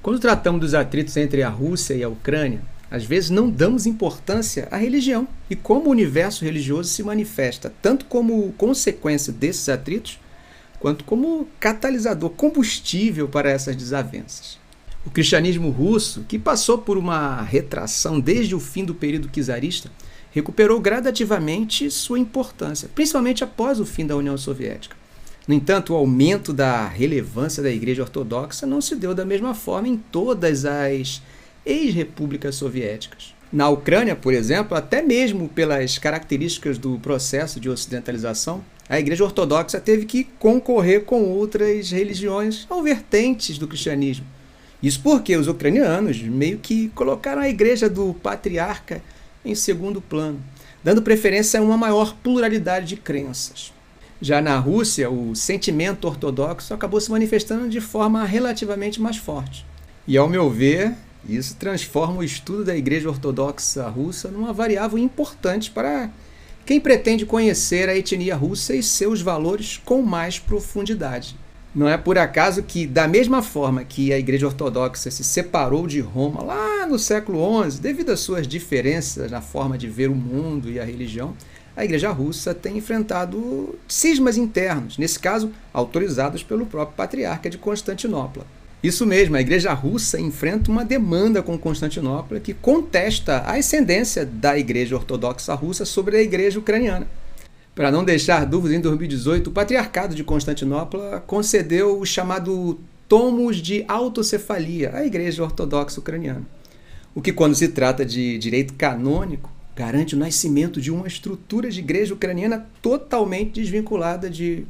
Quando tratamos dos atritos entre a Rússia e a Ucrânia, às vezes não damos importância à religião e como o universo religioso se manifesta, tanto como consequência desses atritos, quanto como catalisador, combustível para essas desavenças. O cristianismo russo, que passou por uma retração desde o fim do período czarista, recuperou gradativamente sua importância, principalmente após o fim da União Soviética. No entanto, o aumento da relevância da Igreja Ortodoxa não se deu da mesma forma em todas as ex-repúblicas soviéticas. Na Ucrânia, por exemplo, até mesmo pelas características do processo de ocidentalização, a Igreja Ortodoxa teve que concorrer com outras religiões ou vertentes do cristianismo. Isso porque os ucranianos meio que colocaram a Igreja do Patriarca em segundo plano, dando preferência a uma maior pluralidade de crenças. Já na Rússia, o sentimento ortodoxo acabou se manifestando de forma relativamente mais forte. E, ao meu ver, isso transforma o estudo da Igreja Ortodoxa Russa numa variável importante para quem pretende conhecer a etnia russa e seus valores com mais profundidade. Não é por acaso que, da mesma forma que a Igreja Ortodoxa se separou de Roma lá no século XI, devido às suas diferenças na forma de ver o mundo e a religião, a Igreja Russa tem enfrentado cismas internos, nesse caso, autorizados pelo próprio patriarca de Constantinopla. Isso mesmo, a Igreja Russa enfrenta uma demanda com Constantinopla que contesta a ascendência da Igreja Ortodoxa Russa sobre a Igreja Ucraniana. Para não deixar dúvidas, em 2018, o Patriarcado de Constantinopla concedeu o chamado Tomos de Autocefalia à Igreja Ortodoxa Ucraniana. O que, quando se trata de direito canônico, garante o nascimento de uma estrutura de igreja ucraniana totalmente desvinculada de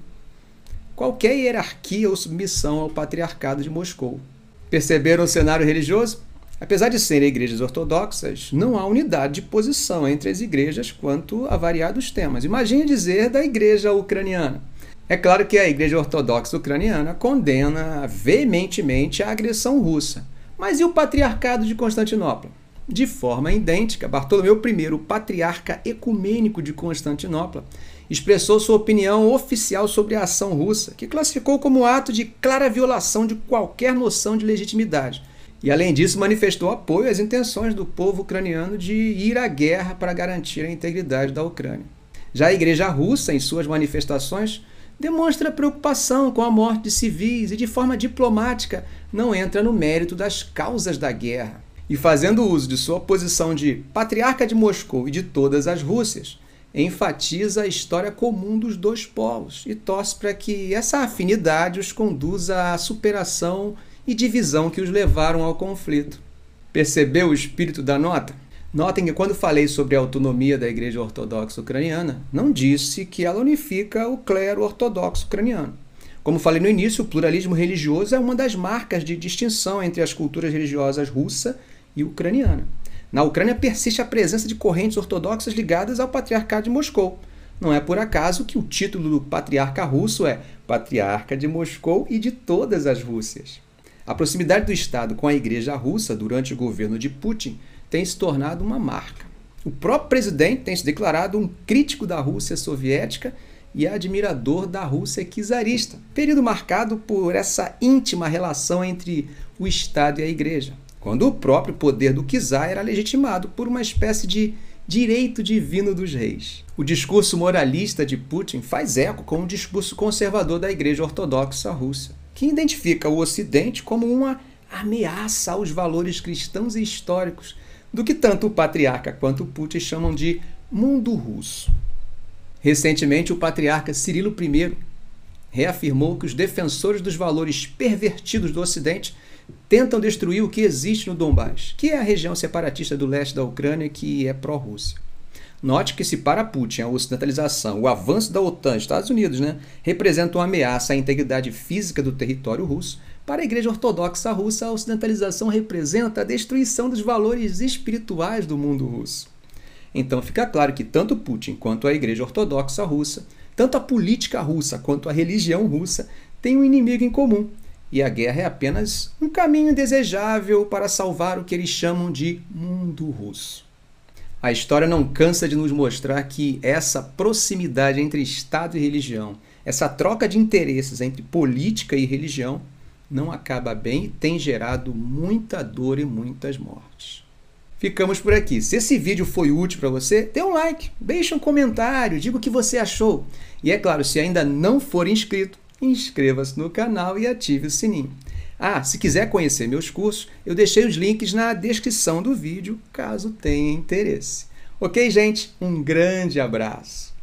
qualquer hierarquia ou submissão ao patriarcado de Moscou. Perceberam o cenário religioso? Apesar de serem igrejas ortodoxas, não há unidade de posição entre as igrejas quanto a variados temas. Imagine dizer da igreja ucraniana. É claro que a igreja ortodoxa ucraniana condena veementemente a agressão russa. Mas e o patriarcado de Constantinopla? De forma idêntica, Bartolomeu I, patriarca ecumênico de Constantinopla, expressou sua opinião oficial sobre a ação russa, que classificou como ato de clara violação de qualquer noção de legitimidade. E, além disso, manifestou apoio às intenções do povo ucraniano de ir à guerra para garantir a integridade da Ucrânia. Já a Igreja Russa, em suas manifestações, demonstra preocupação com a morte de civis e, de forma diplomática, não entra no mérito das causas da guerra e fazendo uso de sua posição de patriarca de Moscou e de todas as Rússias, enfatiza a história comum dos dois povos e torce para que essa afinidade os conduza à superação e divisão que os levaram ao conflito. Percebeu o espírito da nota? Notem que quando falei sobre a autonomia da Igreja Ortodoxa Ucraniana, não disse que ela unifica o clero ortodoxo ucraniano. Como falei no início, o pluralismo religioso é uma das marcas de distinção entre as culturas religiosas russa e ucraniana. Na Ucrânia persiste a presença de correntes ortodoxas ligadas ao patriarcado de Moscou. Não é por acaso que o título do patriarca russo é Patriarca de Moscou e de todas as Rússias. A proximidade do Estado com a Igreja Russa durante o governo de Putin tem se tornado uma marca. O próprio presidente tem se declarado um crítico da Rússia soviética e admirador da Rússia czarista, período marcado por essa íntima relação entre o Estado e a Igreja quando o próprio poder do czar era legitimado por uma espécie de direito divino dos reis. O discurso moralista de Putin faz eco com o discurso conservador da Igreja Ortodoxa Russa, que identifica o Ocidente como uma ameaça aos valores cristãos e históricos, do que tanto o patriarca quanto Putin chamam de mundo russo. Recentemente, o patriarca Cirilo I reafirmou que os defensores dos valores pervertidos do Ocidente tentam destruir o que existe no Donbass, que é a região separatista do leste da Ucrânia que é pró-Rússia. Note que se para Putin a ocidentalização, o avanço da OTAN, Estados Unidos, né, representa uma ameaça à integridade física do território russo, para a Igreja Ortodoxa Russa a ocidentalização representa a destruição dos valores espirituais do mundo russo. Então fica claro que tanto Putin quanto a Igreja Ortodoxa Russa, tanto a política russa quanto a religião russa têm um inimigo em comum, e a guerra é apenas um caminho desejável para salvar o que eles chamam de mundo russo. A história não cansa de nos mostrar que essa proximidade entre Estado e religião, essa troca de interesses entre política e religião, não acaba bem e tem gerado muita dor e muitas mortes. Ficamos por aqui. Se esse vídeo foi útil para você, dê um like, deixe um comentário, diga o que você achou. E é claro, se ainda não for inscrito, inscreva-se no canal e ative o sininho. Ah, se quiser conhecer meus cursos, eu deixei os links na descrição do vídeo, caso tenha interesse. Ok, gente? Um grande abraço!